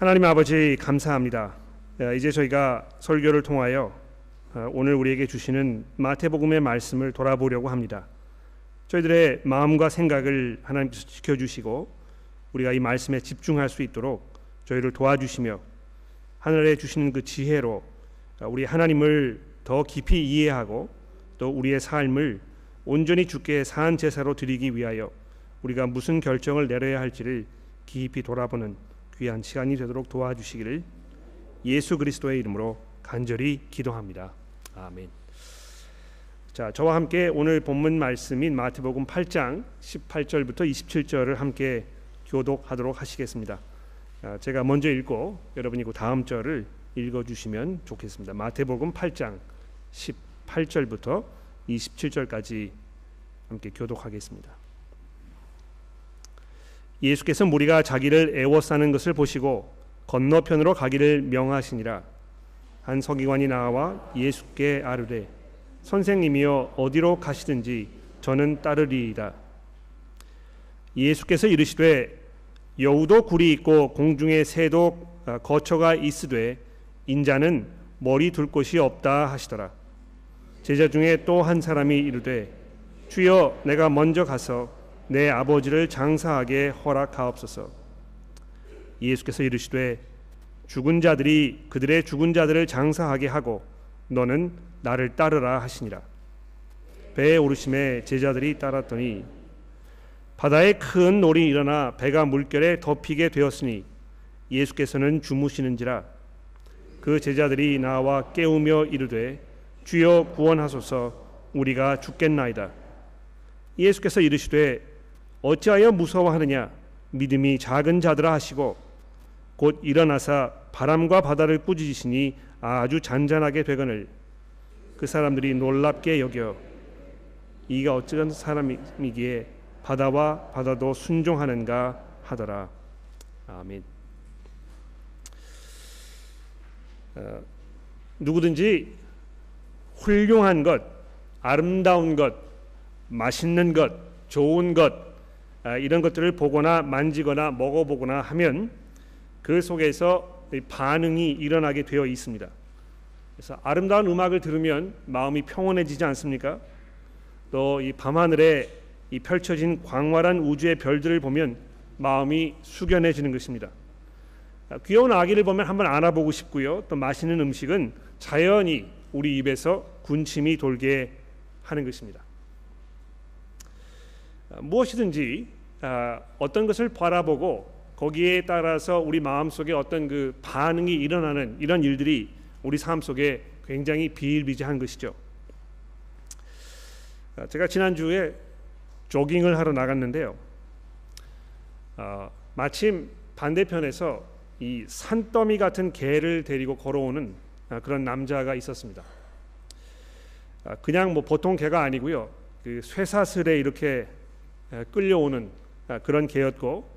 하나님 아버지 감사합니다. 이제 저희가 설교를 통하여 어, 오늘 우리에게 주시는 마태복음의 말씀을 돌아보려고 합니다. 저희들의 마음과 생각을 하나님께서 지켜주시고 우리가 이 말씀에 집중할 수 있도록 저희를 도와주시며 하늘에 주시는 그 지혜로 우리 하나님을 더 깊이 이해하고 또 우리의 삶을 온전히 주께 산 제사로 드리기 위하여 우리가 무슨 결정을 내려야 할지를 깊이 돌아보는 귀한 시간이 되도록 도와주시기를 예수 그리스도의 이름으로 간절히 기도합니다. 아멘. 자, 저와 함께 오늘 본문 말씀인 마태복음 8장 18절부터 27절을 함께 교독하도록 하시겠습니다. 제가 먼저 읽고 여러분이 그 다음 절을 읽어 주시면 좋겠습니다. 마태복음 8장 18절부터 27절까지 함께 교독하겠습니다. 예수께서 무리가 자기를 애워싸는 것을 보시고 건너편으로 가기를 명하시니라. 한 서기관이 나와 예수께 아르되 선생님이여 어디로 가시든지 저는 따르리이다. 예수께서 이르시되 여우도 굴이 있고 공중에 새도 아, 거처가 있으되 인자는 머리 둘 곳이 없다 하시더라. 제자 중에 또 한 사람이 이르되 주여 내가 먼저 가서 내 아버지를 장사하게 허락하옵소서. 예수께서 이르시되 죽은 자들이 그들의 죽은 자들을 장사하게 하고 너는 나를 따르라 하시니라. 배에 오르심에 제자들이 따랐더니 바다에 큰 놀이 일어나 배가 물결에 덮이게 되었으니 예수께서는 주무시는지라 그 제자들이 나와 깨우며 이르되 주여 구원하소서 우리가 죽겠나이다. 예수께서 이르시되 어찌하여 무서워하느냐? 믿음이 작은 자들아 하시고 곧 일어나사 바람과 바다를 꾸짖으시니 아주 잔잔하게 되거늘 그 사람들이 놀랍게 여겨 이가 어찌한 사람이기에 바다와 바다도 순종하는가 하더라. 아멘. 어, 누구든지 훌륭한 것, 아름다운 것, 맛있는 것, 좋은 것 아, 이런 것들을 보거나 만지거나 먹어보거나 하면 그 속에서 반응이 일어나게 되어 있습니다. 그래서 아름다운 음악을 들으면 마음이 평온해지지 않습니까? 또 이 밤하늘에 이 펼쳐진 광활한 우주의 별들을 보면 마음이 숙연해지는 것입니다. 아, 귀여운 아기를 보면 한번 안아보고 싶고요. 또 맛있는 음식은 자연히 우리 입에서 군침이 돌게 하는 것입니다. 아, 무엇이든지 아, 어떤 것을 바라보고 거기에 따라서 우리 마음 속에 어떤 그 반응이 일어나는 이런 일들이 우리 삶 속에 굉장히 비일비재한 것이죠. 아, 제가 지난 주에 조깅을 하러 나갔는데요. 마침 반대편에서 이 산더미 같은 개를 데리고 걸어오는 그런 남자가 있었습니다. 그냥 뭐 보통 개가 아니고요. 그 쇠사슬에 이렇게 끌려오는 그런 개였고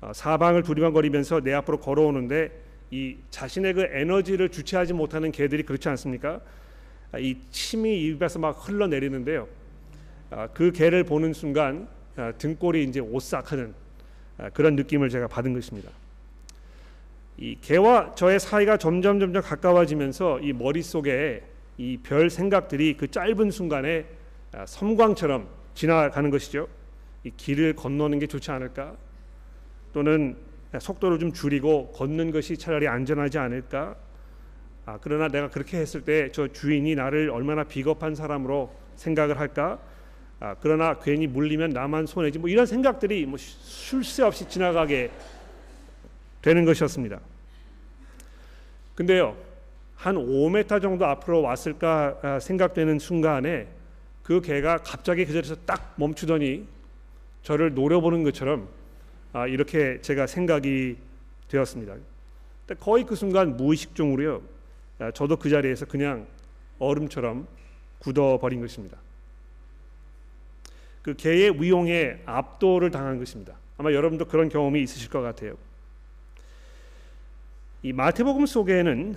어, 사방을 두리번거리면서 내 앞으로 걸어오는데 이 자신의 그 에너지를 주체하지 못하는 개들이 그렇지 않습니까? 아, 이 침이 입에서 막 흘러내리는데요. 아, 그 개를 보는 순간 아, 등골이 이제 오싹하는 그런 느낌을 제가 받은 것입니다. 이 개와 저의 사이가 점점 점점 가까워지면서 이 머릿속에 이 별 생각들이 그 짧은 순간에 섬광처럼 지나가는 것이죠. 이 길을 건너는 게 좋지 않을까? 또는 속도를 좀 줄이고 걷는 것이 차라리 안전하지 않을까? 아, 그러나 내가 그렇게 했을 때 저 주인이 나를 얼마나 비겁한 사람으로 생각을 할까? 아, 그러나 괜히 물리면 나만 손해지 뭐 이런 생각들이 뭐 쉴 새 없이 지나가게 되는 것이었습니다. 근데요. 한 5m 정도 앞으로 왔을까 아, 생각되는 순간에 그 개가 갑자기 그 자리에서 딱 멈추더니 저를 노려보는 것처럼 아, 이렇게 제가 생각이 되었습니다. 거의 그 순간 무의식 중으로요. 아, 저도 그 자리에서 그냥 얼음처럼 굳어버린 것입니다. 그 개의 위용에 압도를 당한 것입니다. 아마 여러분도 그런 경험이 있으실 것 같아요. 이 마태복음 속에는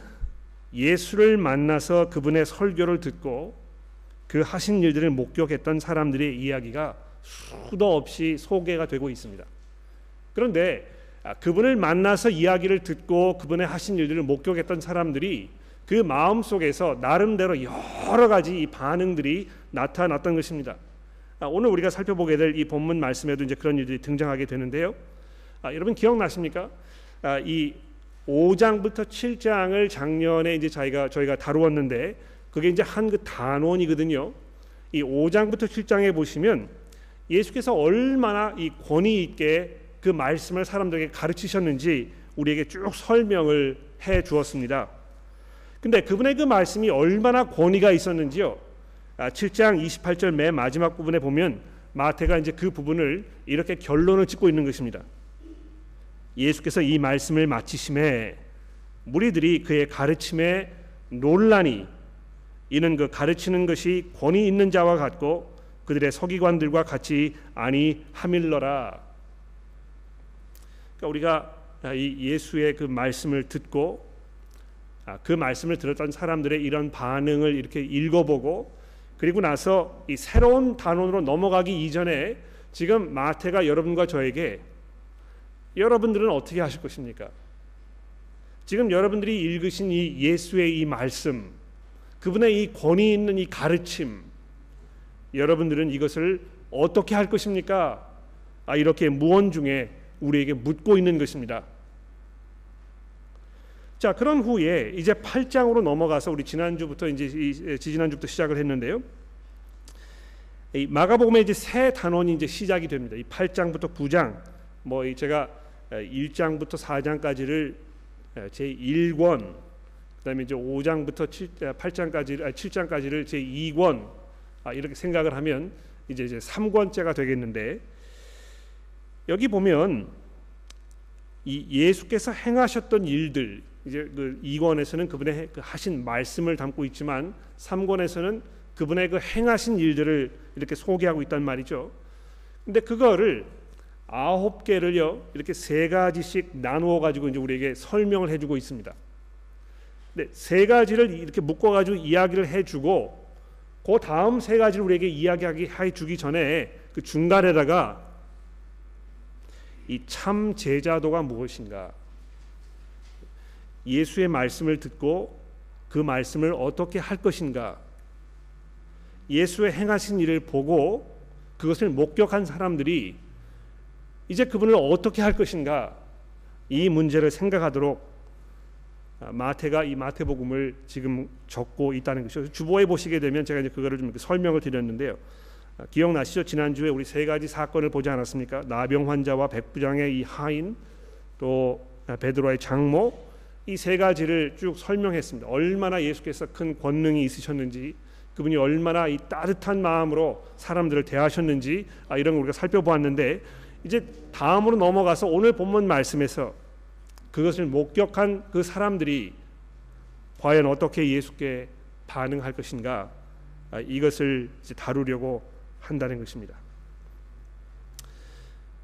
예수를 만나서 그분의 설교를 듣고 그 하신 일들을 목격했던 사람들의 이야기가 수도 없이 소개가 되고 있습니다. 그런데 아, 그분을 만나서 이야기를 듣고 그분의 하신 일들을 목격했던 사람들이 그 마음 속에서 나름대로 여러 가지 반응들이 나타났던 것입니다. 아, 오늘 우리가 살펴보게 될 이 본문 말씀에도 이제 그런 일들이 등장하게 되는데요. 아, 여러분 기억나십니까? 아, 이 5장부터 7장을 작년에 이제 저희가 저희가 다루었는데 그게 이제 한 그 단원이거든요. 이 5장부터 7장에 보시면 예수께서 얼마나 이 권위 있게 그 말씀을 사람들에게 가르치셨는지 우리에게 쭉 설명을 해 주었습니다. 근데 그분의 그 말씀이 얼마나 권위가 있었는지요. 7장 아, 28절 맨 마지막 부분에 보면 마태가 이제 그 부분을 이렇게 결론을 짓고 있는 것입니다. 예수께서 이 말씀을 마치심에 무리들이 그의 가르침에 논란이 이는 그 가르치는 것이 권위 있는 자와 같고 그들의 서기관들과 같이 아니 하밀러라. 그러니까 우리가 이 예수의 그 말씀을 듣고 아, 그 말씀을 들었던 사람들의 이런 반응을 이렇게 읽어보고 그리고 나서 이 새로운 단원으로 넘어가기 이전에 지금 마태가 여러분과 저에게 여러분들은 어떻게 하실 것입니까? 지금 여러분들이 읽으신 이 예수의 이 말씀, 그분의 이 권위 있는 이 가르침, 여러분들은 이것을 어떻게 할 것입니까? 아, 이렇게 무언 중에 우리에게 묻고 있는 것입니다. 자, 그런 후에 이제 8장으로 넘어가서 우리 지난주부터 이제 이, 지난주부터 시작을 했는데요. 이 마가복음의 이제 새 단원이 이제 시작이 됩니다. 이 8장부터 9장 뭐 제가 1장부터 4장까지를 제 1권 그다음에 이제 5장부터 7, 8장까지 아, 7장까지를 제 2권 아, 이렇게 생각을 하면 이제 이제 3권째가 되겠는데 여기 보면 이 예수께서 행하셨던 일들 이제 그 2권에서는 그분의 그 하신 말씀을 담고 있지만 3권에서는 그분의 그 행하신 일들을 이렇게 소개하고 있단 말이죠. 근데 그거를 아홉 개를요 이렇게 세 가지씩 나누어 가지고 이제 우리에게 설명을 해주고 있습니다. 근데 세 가지를 이렇게 묶어 가지고 이야기를 해주고 그 다음 세 가지를 우리에게 이야기하기 해 주기 전에 그 중간에다가 이 참 제자도가 무엇인가? 예수의 말씀을 듣고 그 말씀을 어떻게 할 것인가? 예수의 행하신 일을 보고 그것을 목격한 사람들이 이제 그분을 어떻게 할 것인가? 이 문제를 생각하도록 마태가 이 마태복음을 지금 적고 있다는 것이죠. 주보에 보시게 되면 제가 이제 그거를 좀 설명을 드렸는데요. 기억나시죠? 지난주에 우리 세 가지 사건을 보지 않았습니까? 나병 환자와 백부장의 이 하인 또 베드로의 장모 이 세 가지를 쭉 설명했습니다. 얼마나 예수께서 큰 권능이 있으셨는지 그분이 얼마나 이 따뜻한 마음으로 사람들을 대하셨는지 아, 이런 걸 우리가 살펴보았는데 이제 다음으로 넘어가서 오늘 본문 말씀에서 그것을 목격한 그 사람들이 과연 어떻게 예수께 반응할 것인가 아, 이것을 다루려고 한다는 것입니다.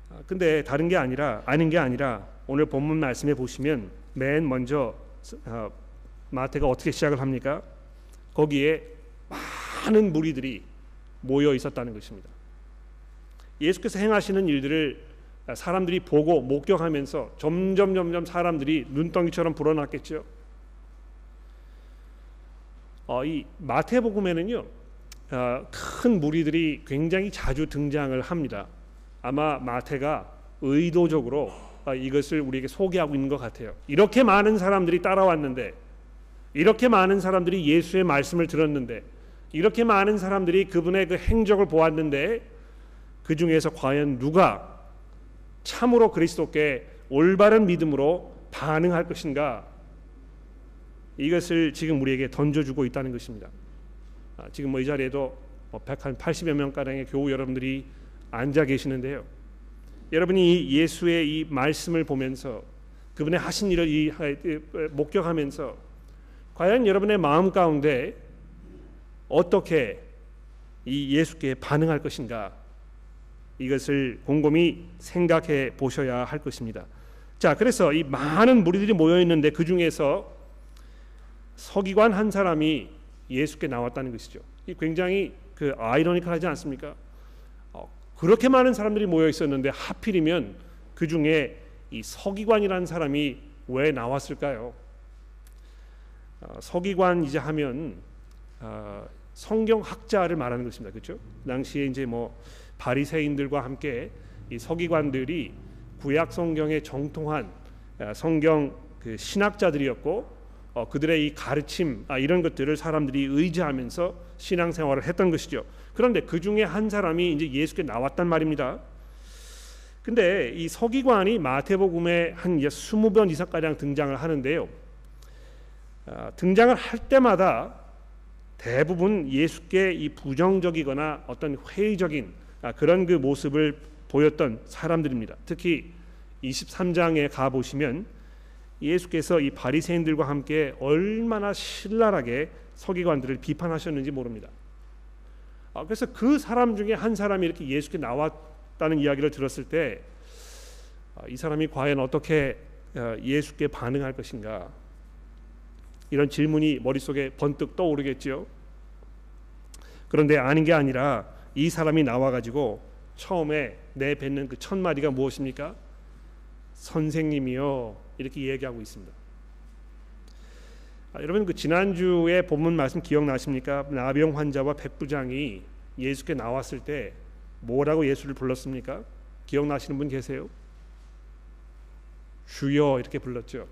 아, 근데 다른 게 아니라 아닌 게 아니라 오늘 본문 말씀에 보시면 맨 먼저 아, 마태가 어떻게 시작을 합니까? 거기에 많은 무리들이 모여 있었다는 것입니다. 예수께서 행하시는 일들을 사람들이 보고 목격하면서 점점 점점 사람들이 눈덩이처럼 불어났겠죠. 어, 이 마태복음에는요 어, 큰 무리들이 굉장히 자주 등장을 합니다. 아마 마태가 의도적으로 어, 이것을 우리에게 소개하고 있는 것 같아요. 이렇게 많은 사람들이 따라왔는데, 이렇게 많은 사람들이 예수의 말씀을 들었는데, 이렇게 많은 사람들이 그분의 그 행적을 보았는데 그 중에서 과연 누가 참으로 그리스도께 올바른 믿음으로 반응할 것인가 이것을 지금 우리에게 던져주고 있다는 것입니다. 아, 지금 뭐 이 자리에도 뭐 180여 명 가량의 교우 여러분들이 앉아 계시는데요. 여러분이 예수의 이 말씀을 보면서 그분의 하신 일을 이 목격하면서 과연 여러분의 마음 가운데 어떻게 이 예수께 반응할 것인가 이것을 곰곰이 생각해 보셔야 할 것입니다. 자, 그래서 이 많은 무리들이 모여 있는데 그 중에서 서기관 한 사람이 예수께 나왔다는 것이죠. 이 굉장히 그 아이러니컬하지 않습니까? 어, 그렇게 많은 사람들이 모여 있었는데 하필이면 그 중에 이 서기관이라는 사람이 왜 나왔을까요? 어, 서기관 이제 하면 어, 성경 학자를 말하는 것입니다. 그렇죠? 당시에 이제 뭐 바리새인들과 함께 이 서기관들이 구약 성경의 정통한 어, 성경 그 신학자들이었고 어, 그들의 이 가르침 아, 이런 것들을 사람들이 의지하면서 신앙생활을 했던 것이죠. 그런데 그 중에 한 사람이 이제 예수께 나왔단 말입니다. 근데 이 서기관이 마태복음에 한 20번 이상 가량 등장을 하는데요. 아, 등장을 할 때마다 대부분 예수께 이 부정적이거나 어떤 회의적인 아, 그런 그 모습을 보였던 사람들입니다. 특히 23장에 가 보시면 예수께서 이 바리새인들과 함께 얼마나 신랄하게 서기관들을 비판하셨는지 모릅니다. 아, 그래서 그 사람 중에 한 사람이 이렇게 예수께 나왔다는 이야기를 들었을 때이 아, 사람이 과연 어떻게 어, 예수께 반응할 것인가 이런 질문이 머릿속에 번뜩 떠오르겠지요. 그런데 아닌 게 아니라 이 사람이 나와 가지고 처음에 내뱉는 그 첫 마디가 무엇입니까? 선생님이요 이렇게 얘기하고 있습니다. 아, 여러분 그 지난주에 본문 말씀 기억나십니까? 나병 환자와 백부장이 예수께 나왔을 때 뭐라고 예수를 불렀습니까? 기억나시는 분 계세요? 주여 이렇게 불렀죠.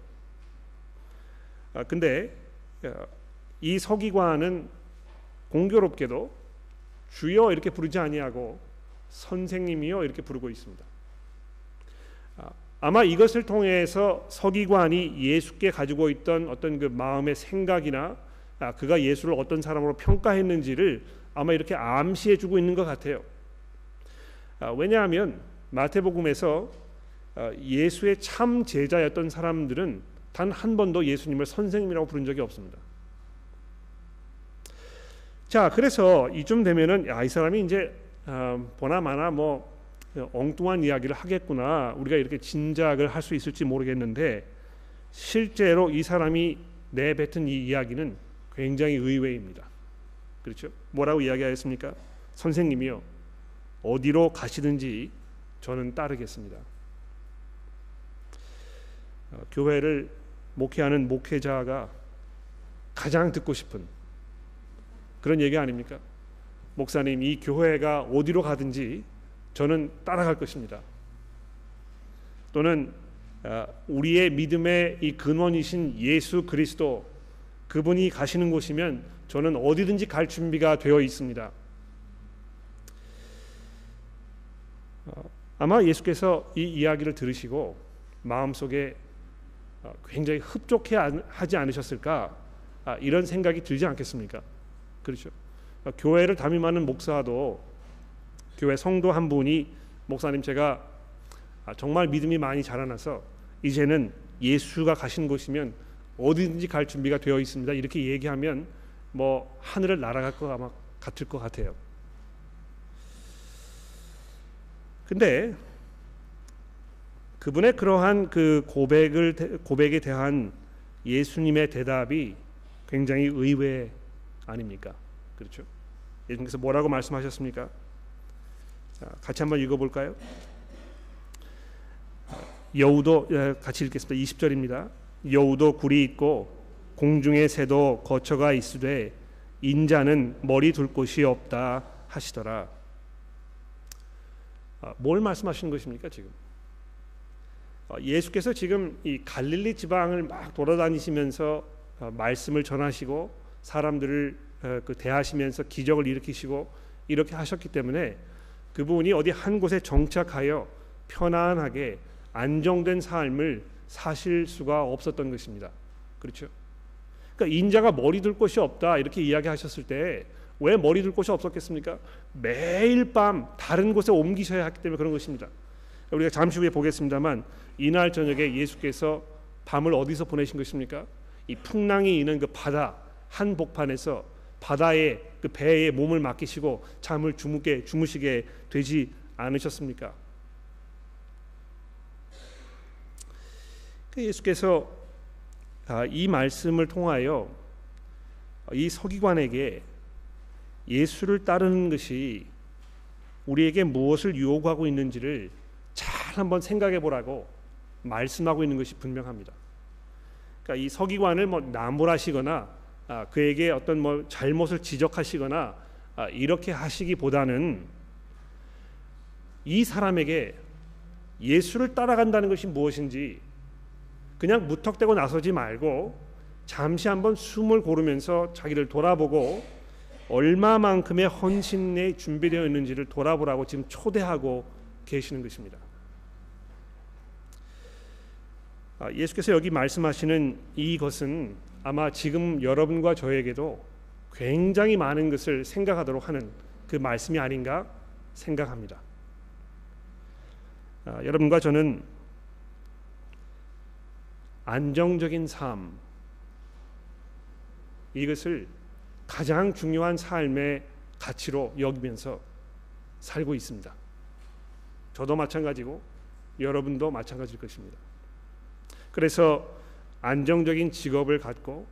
아 근데 이 서기관은 공교롭게도 주여 이렇게 부르지 아니하고 선생님이요 이렇게 부르고 있습니다. 아, 아마 이것을 통해서 서기관이 예수께 가지고 있던 어떤 그 마음의 생각이나 아, 그가 예수를 어떤 사람으로 평가했는지를 아마 이렇게 암시해 주고 있는 것 같아요. 아, 왜냐하면 마태복음에서 아, 예수의 참 제자였던 사람들은 단 한 번도 예수님을 선생님이라고 부른 적이 없습니다. 자, 그래서 이쯤 되면은 야, 이 사람이 이제 어, 보나마나 뭐 엉뚱한 이야기를 하겠구나 우리가 이렇게 짐작을 할 수 있을지 모르겠는데 실제로 이 사람이 내뱉은 이 이야기는 굉장히 의외입니다. 그렇죠? 뭐라고 이야기하였습니까? 선생님이요 어디로 가시든지 저는 따르겠습니다. 어, 교회를 목회하는 목회자가 가장 듣고 싶은 그런 얘기 아닙니까? 목사님 이 교회가 어디로 가든지 저는 따라갈 것입니다. 또는 아, 우리의 믿음의 이 근원이신 예수 그리스도 그분이 가시는 곳이면 저는 어디든지 갈 준비가 되어 있습니다. 어, 아마 예수께서 이 이야기를 들으시고 마음속에 어, 굉장히 흡족해 하지 않으셨을까 아, 이런 생각이 들지 않겠습니까? 그렇죠. 어, 교회를 담임하는 목사도 교회 성도 한 분이 목사님 제가 아, 정말 믿음이 많이 자라나서 이제는 예수가 가신 곳이면 어디든지 갈 준비가 되어 있습니다. 이렇게 얘기하면 뭐 하늘을 날아갈 것 아마 같을 것 같아요. 근데 그분의 그러한 그 고백을 고백에 대한 예수님의 대답이 굉장히 의외 아닙니까? 그렇죠? 예수님께서 뭐라고 말씀하셨습니까? 자, 같이 한번 읽어볼까요? 여우도 예, 같이 읽겠습니다. 20절입니다. 여우도 굴이 있고 공중의 새도 거처가 있으되 인자는 머리 둘 곳이 없다 하시더라. 아, 뭘 말씀하시는 것입니까 지금? 아, 예수께서 지금 이 갈릴리 지방을 막 돌아다니시면서 아, 말씀을 전하시고 사람들을 어, 그 대하시면서 기적을 일으키시고 이렇게 하셨기 때문에 그분이 어디 한 곳에 정착하여 편안하게 안정된 삶을 사실 수가 없었던 것입니다. 그렇죠? 그러니까 인자가 머리 둘 곳이 없다 이렇게 이야기하셨을 때 왜 머리 둘 곳이 없었겠습니까? 매일 밤 다른 곳에 옮기셔야 하기 때문에 그런 것입니다. 우리가 잠시 후에 보겠습니다만 이날 저녁에 예수께서 밤을 어디서 보내신 것입니까? 이 풍랑이 있는 그 바다 한복판에서 바다에 그 배에 몸을 맡기시고 잠을 주무게 주무시게 되지 않으셨습니까? 그 예수께서 아, 이 말씀을 통하여 이 서기관에게 예수를 따르는 것이 우리에게 무엇을 요구하고 있는지를 잘 한번 생각해 보라고 말씀하고 있는 것이 분명합니다. 그러니까 이 서기관을 뭐 나무라시거나 아, 그에게 어떤 뭐 잘못을 지적하시거나 아, 이렇게 하시기보다는 이 사람에게 예수를 따라간다는 것이 무엇인지 그냥 무턱대고 나서지 말고 잠시 한번 숨을 고르면서 자기를 돌아보고 얼마만큼의 헌신에 준비되어 있는지를 돌아보라고 지금 초대하고 계시는 것입니다. 아, 예수께서 여기 말씀하시는 이것은 아마 지금 여러분과 저에게도 굉장히 많은 것을 생각하도록 하는 그 말씀이 아닌가 생각합니다. 아, 여러분과 저는 안정적인 삶 이것을 가장 중요한 삶의 가치로 여기면서 살고 있습니다. 저도 마찬가지고 여러분도 마찬가지일 것입니다. 그래서 안정적인 직업을 갖고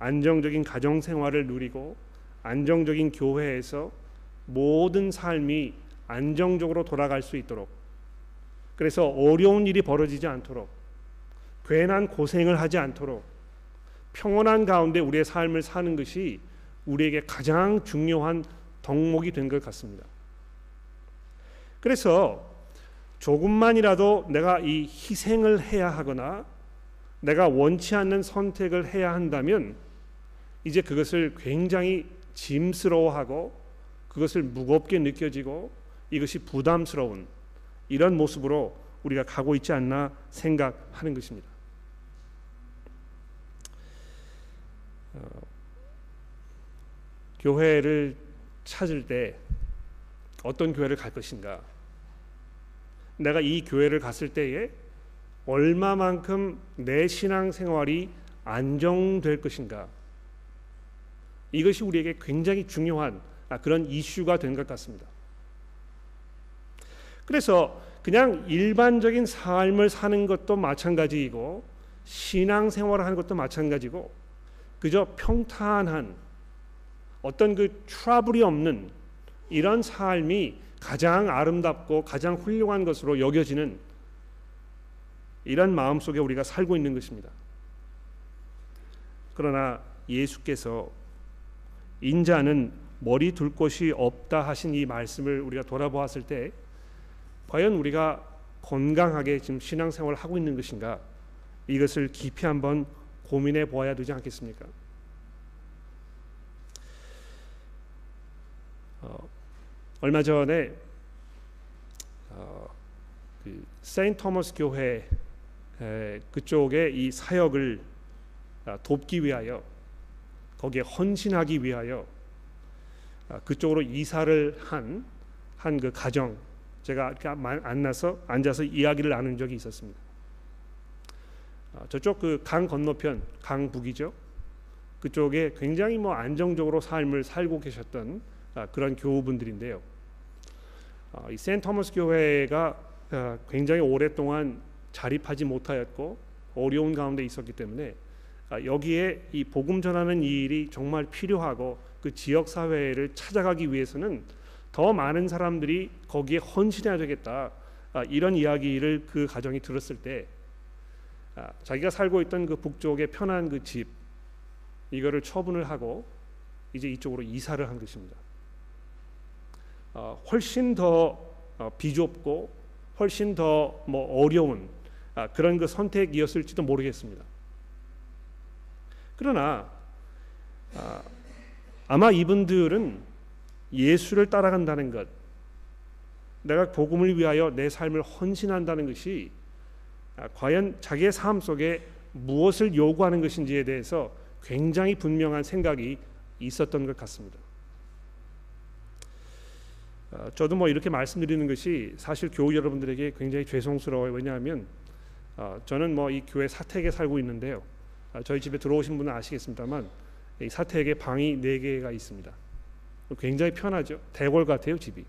안정적인 가정 생활을 누리고 안정적인 교회에서 모든 삶이 안정적으로 돌아갈 수 있도록 그래서 어려운 일이 벌어지지 않도록 괜한 고생을 하지 않도록 평온한 가운데 우리의 삶을 사는 것이 우리에게 가장 중요한 덕목이 된 것 같습니다. 그래서 조금만이라도 내가 이 희생을 해야 하거나 내가 원치 않는 선택을 해야 한다면 이제 그것을 굉장히 짐스러워하고 그것을 무겁게 느껴지고 이것이 부담스러운 이런 모습으로 우리가 가고 있지 않나 생각하는 것입니다. 어, 교회를 찾을 때 어떤 교회를 갈 것인가? 내가 이 교회를 갔을 때에 얼마만큼 내 신앙 생활이 안정될 것인가? 이것이 우리에게 굉장히 중요한 아, 그런 이슈가 된 것 같습니다. 그래서 그냥 일반적인 삶을 사는 것도 마찬가지이고 신앙 생활을 하는 것도 마찬가지고 그저 평탄한 어떤 그 트러블이 없는 이런 삶이 가장 아름답고 가장 훌륭한 것으로 여겨지는 이런 마음 속에 우리가 살고 있는 것입니다. 그러나 예수께서 인자는 머리 둘 곳이 없다 하신 이 말씀을 우리가 돌아보았을 때 과연 우리가 건강하게 지금 신앙생활을 하고 있는 것인가 이것을 깊이 한번 고민해 보아야 되지 않겠습니까? 어, 얼마 전에 어, 그 세인트 토머스 교회 에, 그쪽에 이 사역을 아, 돕기 위하여 거기에 헌신하기 위하여 아, 그쪽으로 이사를 한 한 그 가정 제가 만나서 앉아서 이야기를 나눈 적이 있었습니다. 아, 저쪽 그 강 건너편 강북이죠. 그쪽에 굉장히 뭐 안정적으로 삶을 살고 계셨던 아, 그런 교우분들인데요. 이 센터머스 교회가 굉장히 오랫동안 자립하지 못하였고 어려운 가운데 있었기 때문에 여기에 이 복음 전하는 일이 정말 필요하고 그 지역 사회를 찾아가기 위해서는 더 많은 사람들이 거기에 헌신해야 되겠다 이런 이야기를 그 가정이 들었을 때 자기가 살고 있던 그 북쪽의 편한 그 집 이거를 처분을 하고 이제 이쪽으로 이사를 한 것입니다. 어, 훨씬 더 어, 비좁고 훨씬 더 뭐 어려운 아, 그런 그 선택이었을지도 모르겠습니다. 그러나 아, 아마 이분들은 예수를 따라간다는 것, 내가 복음을 위하여 내 삶을 헌신한다는 것이 아, 과연 자기의 삶 속에 무엇을 요구하는 것인지에 대해서 굉장히 분명한 생각이 있었던 것 같습니다. 어, 저도 뭐 이렇게 말씀드리는 것이 사실 교우 여러분들에게 굉장히 죄송스러워요. 왜냐하면 어, 저는 뭐 이 교회 사택에 살고 있는데요. 어, 저희 집에 들어오신 분은 아시겠습니다만 이 사택에 방이 네 개가 있습니다. 굉장히 편하죠. 대궐 같아요 집이.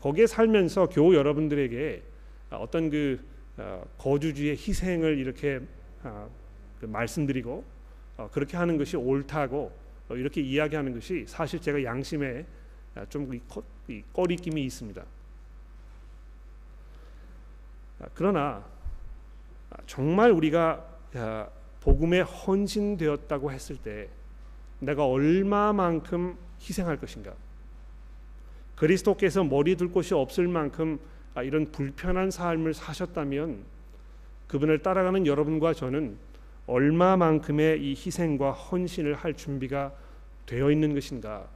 거기에 살면서 교우 여러분들에게 어떤 그 거주주의 희생을 이렇게 그 말씀드리고 그렇게 하는 것이 옳다고 이렇게 이야기하는 것이 사실 제가 양심에 좀 꺼리낌이 있습니다. 그러나 정말 우리가 복음에 헌신되었다고 했을 때 내가 얼마만큼 희생할 것인가? 그리스도께서 머리 둘 곳이 없을 만큼 아, 이런 불편한 삶을 사셨다면 그분을 따라가는 여러분과 저는 얼마만큼의 이 희생과 헌신을 할 준비가 되어 있는 것인가?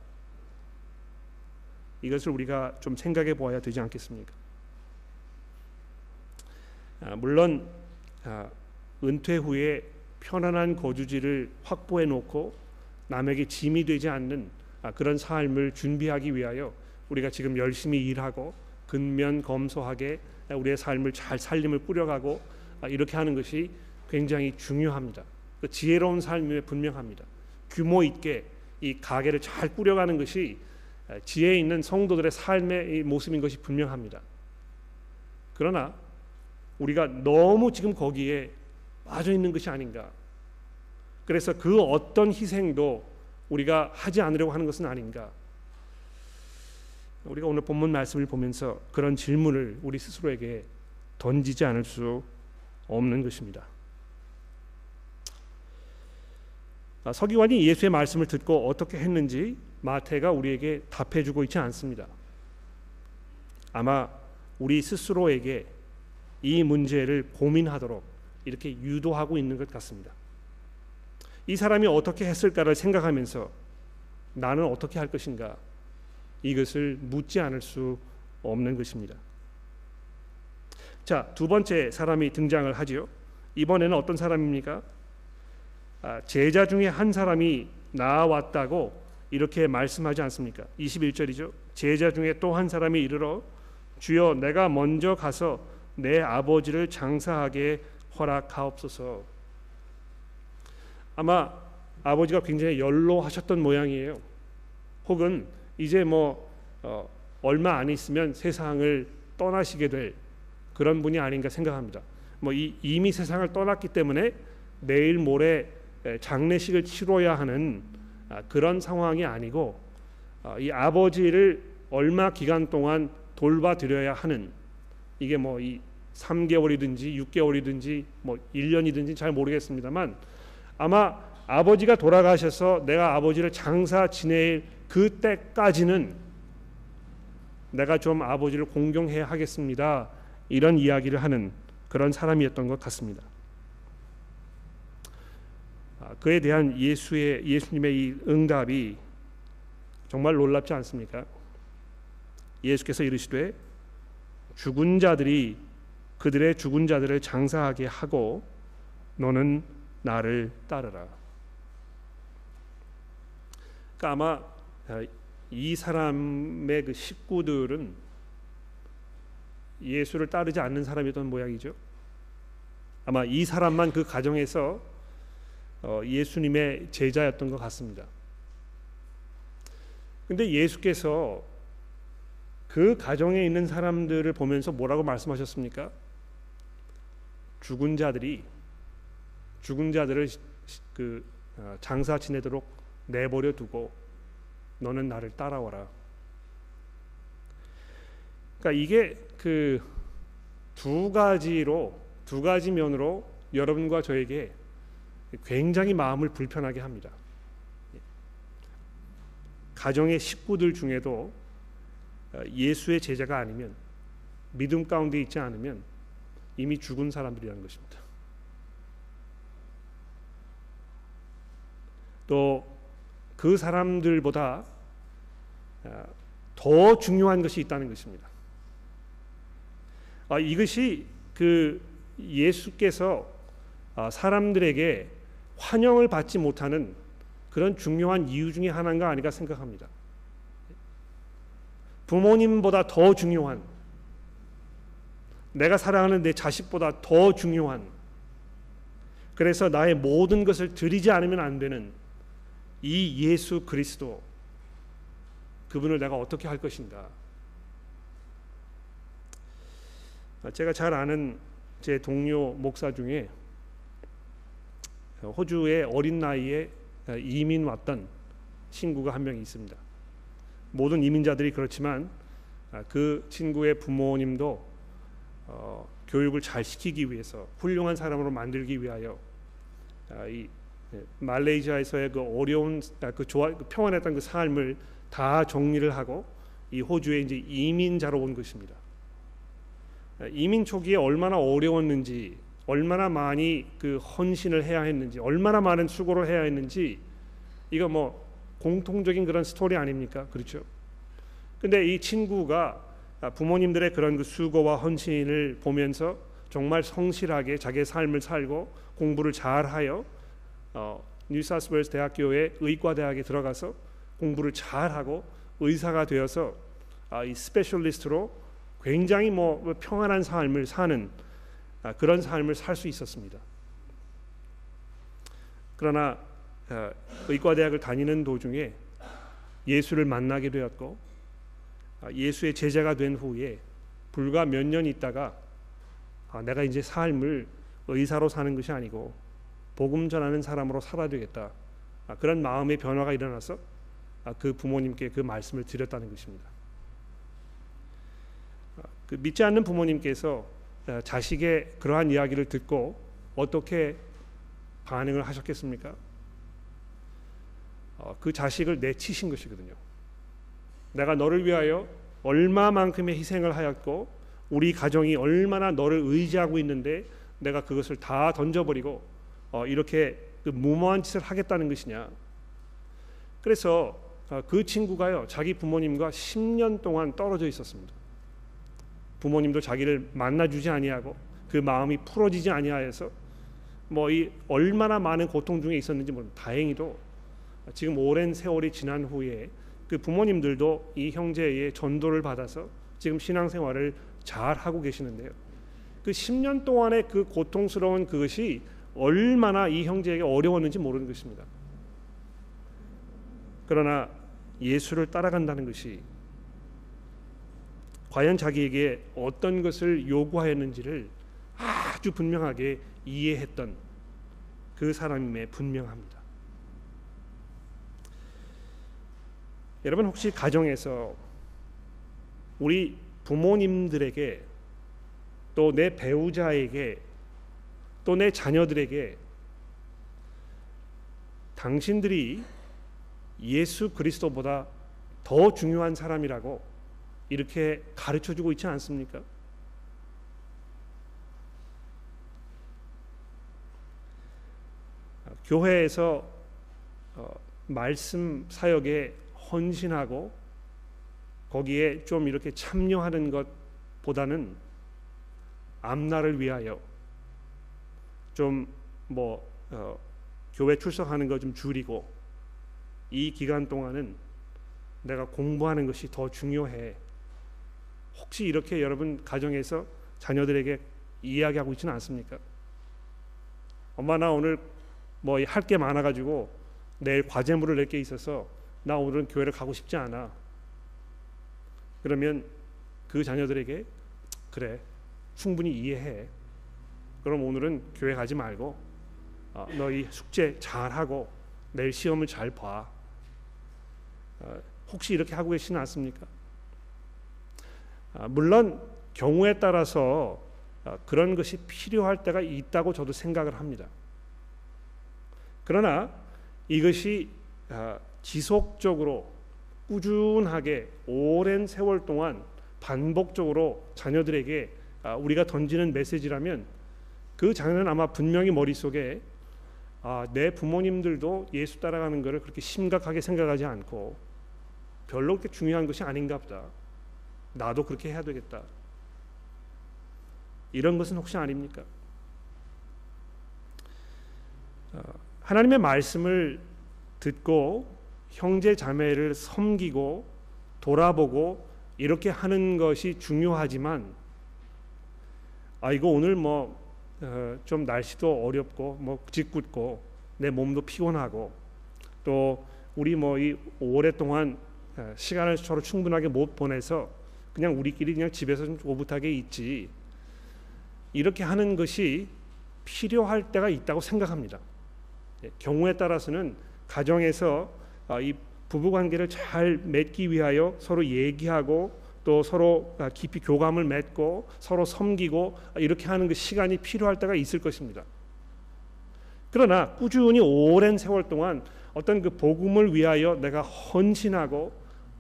이것을 우리가 좀 생각해 보아야 되지 않겠습니까? 아, 물론 아, 은퇴 후에 편안한 거주지를 확보해 놓고 남에게 짐이 되지 않는 아, 그런 삶을 준비하기 위하여 우리가 지금 열심히 일하고 근면 검소하게 우리의 삶을 잘 살림을 꾸려가고 이렇게 하는 것이 굉장히 중요합니다. 그 지혜로운 삶이 분명합니다. 규모 있게 이 가게를 잘 꾸려가는 것이 지혜 있는 성도들의 삶의 모습인 것이 분명합니다. 그러나 우리가 너무 지금 거기에 빠져 있는 것이 아닌가. 그래서 그 어떤 희생도 우리가 하지 않으려고 하는 것은 아닌가. 우리가 오늘 본문 말씀을 보면서 그런 질문을 우리 스스로에게 던지지 않을 수 없는 것입니다. 아, 서기관이 예수의 말씀을 듣고 어떻게 했는지 마태가 우리에게 답해주고 있지 않습니다. 아마 우리 스스로에게 이 문제를 고민하도록 이렇게 유도하고 있는 것 같습니다. 이 사람이 어떻게 했을까를 생각하면서 나는 어떻게 할 것인가 이것을 묻지 않을 수 없는 것입니다. 자, 두 번째 사람이 등장을 하지요. 이번에는 어떤 사람입니까? 아, 제자 중에 한 사람이 나왔다고 이렇게 말씀하지 않습니까? 21절이죠. 제자 중에 또 한 사람이 이르러 주여 내가 먼저 가서 내 아버지를 장사하게 허락하옵소서. 아마 아버지가 굉장히 연로하셨던 모양이에요. 혹은 이제 뭐 어, 얼마 안 있으면 세상을 떠나시게 될 그런 분이 아닌가 생각합니다. 뭐 이, 이미 세상을 떠났기 때문에 내일 모레 장례식을 치러야 하는 아, 그런 상황이 아니고 아, 이 아버지를 얼마 기간 동안 돌봐드려야 하는 이게 뭐 이 3개월이든지 6개월이든지 뭐 1년이든지 잘 모르겠습니다만 아마 아버지가 돌아가셔서 내가 아버지를 장사 지낼 그때까지는 내가 좀 아버지를 공경해야 하겠습니다. 이런 이야기를 하는 그런 사람이었던 것 같습니다. 아, 그에 대한 예수의 예수님의 이 응답이 정말 놀랍지 않습니까? 예수께서 이르시되 죽은 자들이 그들의 죽은 자들을 장사하게 하고 너는 나를 따르라. 그러니까 아마 아, 이 사람의 그 식구들은 예수를 따르지 않는 사람이던 모양이죠. 아마 이 사람만 그 가정에서 어, 예수님의 제자였던 것 같습니다. 근데 예수께서 그 가정에 있는 사람들을 보면서 뭐라고 말씀하셨습니까? 죽은 자들이 죽은 자들을 그 어, 장사 지내도록 내버려 두고 너는 나를 따라와라. 그러니까 이게 그 두 가지로 두 가지 면으로 여러분과 저에게 굉장히 마음을 불편하게 합니다. 가정의 식구들 중에도 어, 예수의 제자가 아니면 믿음 가운데 있지 않으면 이미 죽은 사람들이라는 것입니다. 또 그 사람들보다 어, 더 중요한 것이 있다는 것입니다. 아, 이것이 그 예수께서 아, 사람들에게 환영을 받지 못하는 그런 중요한 이유 중에 하나인가 아닌가 생각합니다. 부모님보다 더 중요한 내가 사랑하는 내 자식보다 더 중요한 그래서 나의 모든 것을 드리지 않으면 안 되는 이 예수 그리스도 그분을 내가 어떻게 할 것인가 제가 잘 아는 제 동료 목사 중에 호주의 어린 나이에 이민 왔던 친구가 한 명 있습니다. 모든 이민자들이 그렇지만 그 친구의 부모님도 어, 교육을 잘 시키기 위해서 훌륭한 사람으로 만들기 위하여 아, 이 예, 말레이시아에서의 그 어려운 아, 그 좋아 그 평안했던 그 삶을 다 정리를 하고 이 호주에 이제 이민자로 온 것입니다. 아, 이민 초기에 얼마나 어려웠는지, 얼마나 많이 그 헌신을 해야 했는지, 얼마나 많은 수고를 해야 했는지 이거 뭐 공통적인 그런 스토리 아닙니까? 그렇죠? 근데 이 친구가 부모님들의 그런 그 수고와 헌신을 보면서 정말 성실하게 자기의 삶을 살고 공부를 잘하여 어, 뉴사우스웨일스 대학교의 의과대학에 들어가서 공부를 잘하고 의사가 되어서 아, 이 specialist로 굉장히 뭐, 뭐 평안한 삶을 사는 아, 그런 삶을 살 수 있었습니다. 그러나 아, 의과대학을 다니는 도중에 예수를 만나게 되었고 아, 예수의 제자가 된 후에 불과 몇 년 있다가 아, 내가 이제 삶을 의사로 사는 것이 아니고 복음 전하는 사람으로 살아야 되겠다. 아, 그런 마음의 변화가 일어나서 그 부모님께 그 말씀을 드렸다는 것입니다. 그 믿지 않는 부모님께서 자식의 그러한 이야기를 듣고 어떻게 반응을 하셨겠습니까? 어, 그 자식을 내치신 것이거든요. 내가 너를 위하여 얼마만큼의 희생을 하였고 우리 가정이 얼마나 너를 의지하고 있는데 내가 그것을 다 던져버리고 어, 이렇게 그 무모한 짓을 하겠다는 것이냐. 그래서 어, 그 친구가요 자기 부모님과 10년 동안 떨어져 있었습니다. 부모님도 자기를 만나주지 아니하고 그 마음이 풀어지지 아니하여서 뭐 이 얼마나 많은 고통 중에 있었는지 모르 다행히도 지금 오랜 세월이 지난 후에 그 부모님들도 이 형제의 전도를 받아서 지금 신앙생활을 잘 하고 계시는데요. 그 10년 동안의 그 고통스러운 그것이 얼마나 이 형제에게 어려웠는지 모르는 것입니다. 그러나 예수를 따라간다는 것이 과연 자기에게 어떤 것을 요구하였는지를 아주 분명하게 이해했던 그 사람임에 분명합니다. 여러분 혹시 가정에서 우리 부모님들에게 또 내 배우자에게 또 내 자녀들에게 당신들이 예수 그리스도보다 더 중요한 사람이라고 이렇게 가르쳐 주고 있지 않습니까? 교회에서 어, 말씀 사역에 헌신하고 거기에 좀 이렇게 참여하는 것보다는 앞날을 위하여 좀뭐 어, 교회 출석하는 거 좀 줄이고 이 기간 동안은 내가 공부하는 것이 더 중요해. 혹시 이렇게 여러분 가정에서 자녀들에게 이야기하고 있지는 않습니까? 엄마 나 오늘 뭐 할 게 많아가지고 내일 과제물을 낼 게 있어서 나 오늘은 교회를 가고 싶지 않아. 그러면 그 자녀들에게 그래 충분히 이해해. 그럼 오늘은 교회 가지 말고 어, 너희 숙제 잘 하고 내일 시험을 잘 봐. 어, 혹시 이렇게 하고 계시는 않습니까? 아, 물론 경우에 따라서 어, 그런 것이 필요할 때가 있다고 저도 생각을 합니다. 그러나 이것이 아, 지속적으로 꾸준하게 오랜 세월 동안 반복적으로 자녀들에게 아, 우리가 던지는 메시지라면 그 자녀는 아마 분명히 머릿속에 아, 내 부모님들도 예수 따라가는 것을 그렇게 심각하게 생각하지 않고 별로 그렇게 중요한 것이 아닌가 보다. 나도 그렇게 해야 되겠다. 이런 것은 혹시 아닙니까? 어, 하나님의 말씀을 듣고 형제 자매를 섬기고 돌아보고 이렇게 하는 것이 중요하지만 아 이거 오늘 뭐좀 어, 날씨도 어렵고 뭐 짓궂고 내 몸도 피곤하고 또 우리 뭐 이 오랫동안 어, 시간을 서로 충분하게 못 보내서 그냥 우리끼리 그냥 집에서 좀 오붓하게 있지 이렇게 하는 것이 필요할 때가 있다고 생각합니다. 예, 경우에 따라서는 가정에서 아, 이 부부 관계를 잘 맺기 위하여 서로 얘기하고 또 서로 깊이 교감을 맺고 서로 섬기고 이렇게 하는 그 시간이 필요할 때가 있을 것입니다. 그러나 꾸준히 오랜 세월 동안 어떤 그 복음을 위하여 내가 헌신하고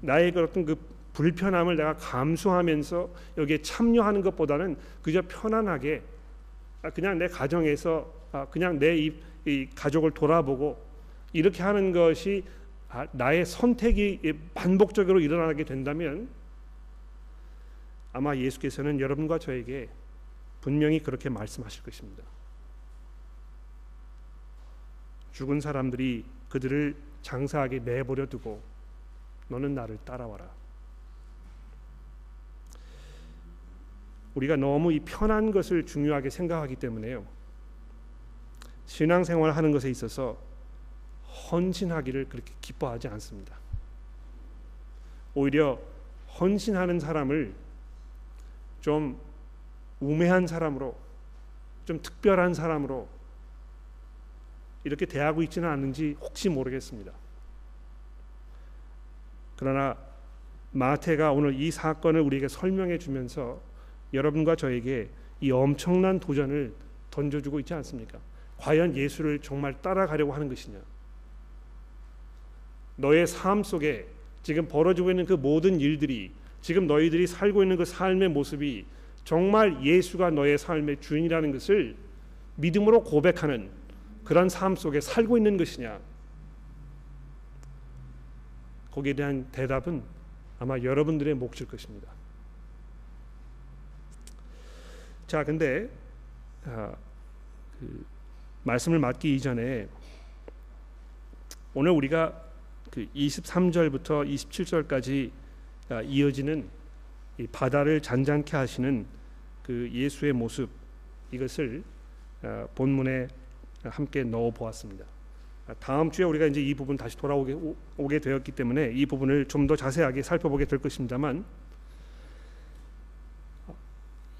나의 그 어떤 그 불편함을 내가 감수하면서 여기에 참여하는 것보다는 그저 편안하게 그냥 내 가정에서 그냥 내 이 가족을 돌아보고 이렇게 하는 것이 나의 선택이 반복적으로 일어나게 된다면 아마 예수께서는 여러분과 저에게 분명히 그렇게 말씀하실 것입니다. 죽은 사람들이 그들을 장사하게 내버려 두고 너는 나를 따라와라. 우리가 너무 이 편한 것을 중요하게 생각하기 때문에요. 신앙생활 하는 것에 있어서 헌신하기를 그렇게 기뻐하지 않습니다. 오히려 헌신하는 사람을 좀 우매한 사람으로 좀 특별한 사람으로 이렇게 대하고 있지는 않은지 혹시 모르겠습니다. 그러나 마태가 오늘 이 사건을 우리에게 설명해 주면서 여러분과 저에게 이 엄청난 도전을 던져주고 있지 않습니까? 과연 예수를 정말 따라가려고 하는 것이냐? 너의 삶 속에 지금 벌어지고 있는 그 모든 일들이 지금 너희들이 살고 있는 그 삶의 모습이 정말 예수가 너의 삶의 주인이라는 것을 믿음으로 고백하는 그런 삶 속에 살고 있는 것이냐? 거기에 대한 대답은 아마 여러분들의 몫일 것입니다. 자, 근데 아, 그 말씀을 맡기 이전에 오늘 우리가 그 23절부터 27절까지 아, 이어지는 바다를 잔잔케 하시는 그 예수의 모습 이것을 아, 본문에 함께 넣어 보았습니다. 아, 다음 주에 우리가 이제 이 부분 다시 돌아오게 오게 되었기 때문에 이 부분을 좀 더 자세하게 살펴보게 될 것입니다만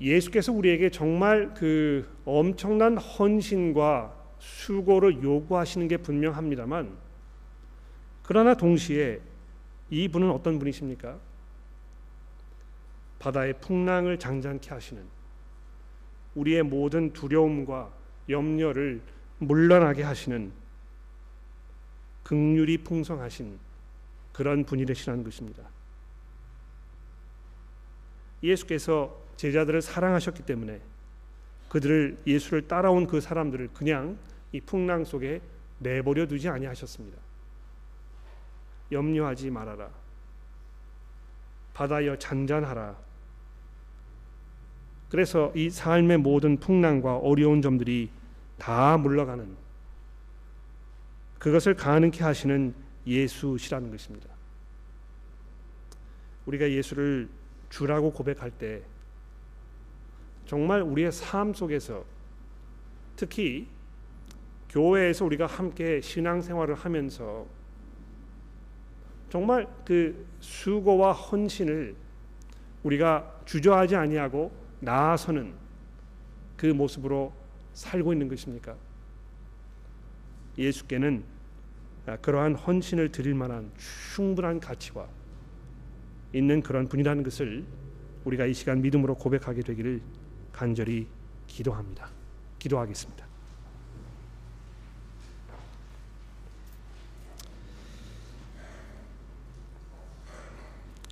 예수께서 우리에게 정말 그 엄청난 헌신과 수고를 요구하시는 게 분명합니다만 그러나 동시에 이 분은 어떤 분이십니까? 바다의 풍랑을 장장케 하시는 우리의 모든 두려움과 염려를 물러나게 하시는 극률이 풍성하신 그런 분이시라는 것입니다. 예수께서 제자들을 사랑하셨기 때문에 그들을 예수를 따라온 그 사람들을 그냥 이 풍랑 속에 내버려 두지 아니하셨습니다. 염려하지 말아라. 바다여 잔잔하라. 그래서 이 삶의 모든 풍랑과 어려운 점들이 다 물러가는 그것을 가능케 하시는 예수시라는 것입니다. 우리가 예수를 주라고 고백할 때 정말 우리의 삶 속에서 특히 교회에서 우리가 함께 신앙생활을 하면서 정말 그 수고와 헌신을 우리가 주저하지 아니하고 나아서는 그 모습으로 살고 있는 것입니까? 예수께는 그러한 헌신을 드릴 만한 충분한 가치와 있는 그런 분이라는 것을 우리가 이 시간 믿음으로 고백하게 되기를 간절히 기도합니다. 기도하겠습니다.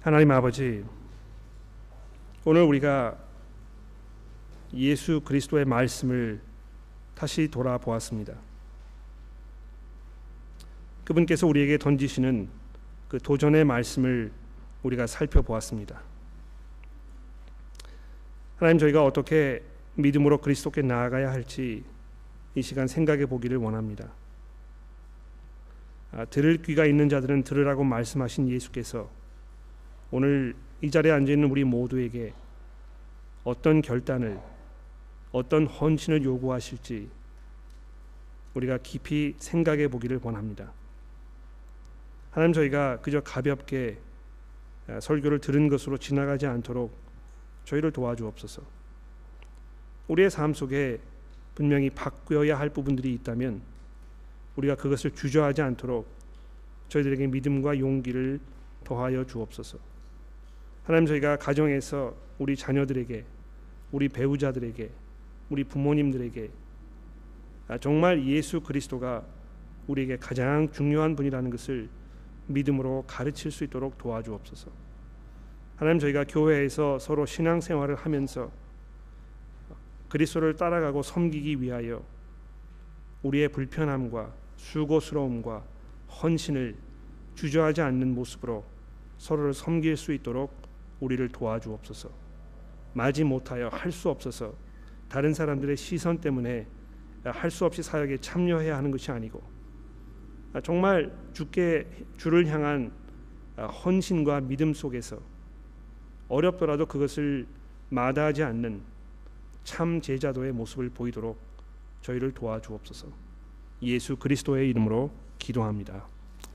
하나님 아버지, 오늘 우리가 예수 그리스도의 말씀을 다시 돌아보았습니다. 그분께서 우리에게 던지시는 그 도전의 말씀을 우리가 살펴보았습니다. 하나님 저희가 어떻게 믿음으로 그리스도께 나아가야 할지 이 시간 생각해 보기를 원합니다. 아, 들을 귀가 있는 자들은 들으라고 말씀하신 예수께서 오늘 이 자리에 앉아 있는 우리 모두에게 어떤 결단을 어떤 헌신을 요구하실지 우리가 깊이 생각해 보기를 원합니다. 하나님 저희가 그저 가볍게 아, 설교를 들은 것으로 지나가지 않도록 저희를 도와주옵소서. 우리의 삶 속에 분명히 바뀌어야 할 부분들이 있다면 우리가 그것을 주저하지 않도록 저희들에게 믿음과 용기를 더하여 주옵소서. 하나님 저희가 가정에서 우리 자녀들에게 우리 배우자들에게 우리 부모님들에게 아, 정말 예수 그리스도가 우리에게 가장 중요한 분이라는 것을 믿음으로 가르칠 수 있도록 도와주옵소서. 하나님 저희가 교회에서 서로 신앙생활을 하면서 그리스도를 따라가고 섬기기 위하여 우리의 불편함과 수고스러움과 헌신을 주저하지 않는 모습으로 서로를 섬길 수 있도록 우리를 도와주옵소서. 마지 못하여 할 수 없어서 다른 사람들의 시선 때문에 할 수 없이 사역에 참여해야 하는 것이 아니고 정말 주께 주를 향한 헌신과 믿음 속에서 어렵더라도 그것을 마다하지 않는 참 제자도의 모습을 보이도록 저희를 도와주옵소서. 예수 그리스도의 이름으로 기도합니다.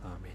아멘.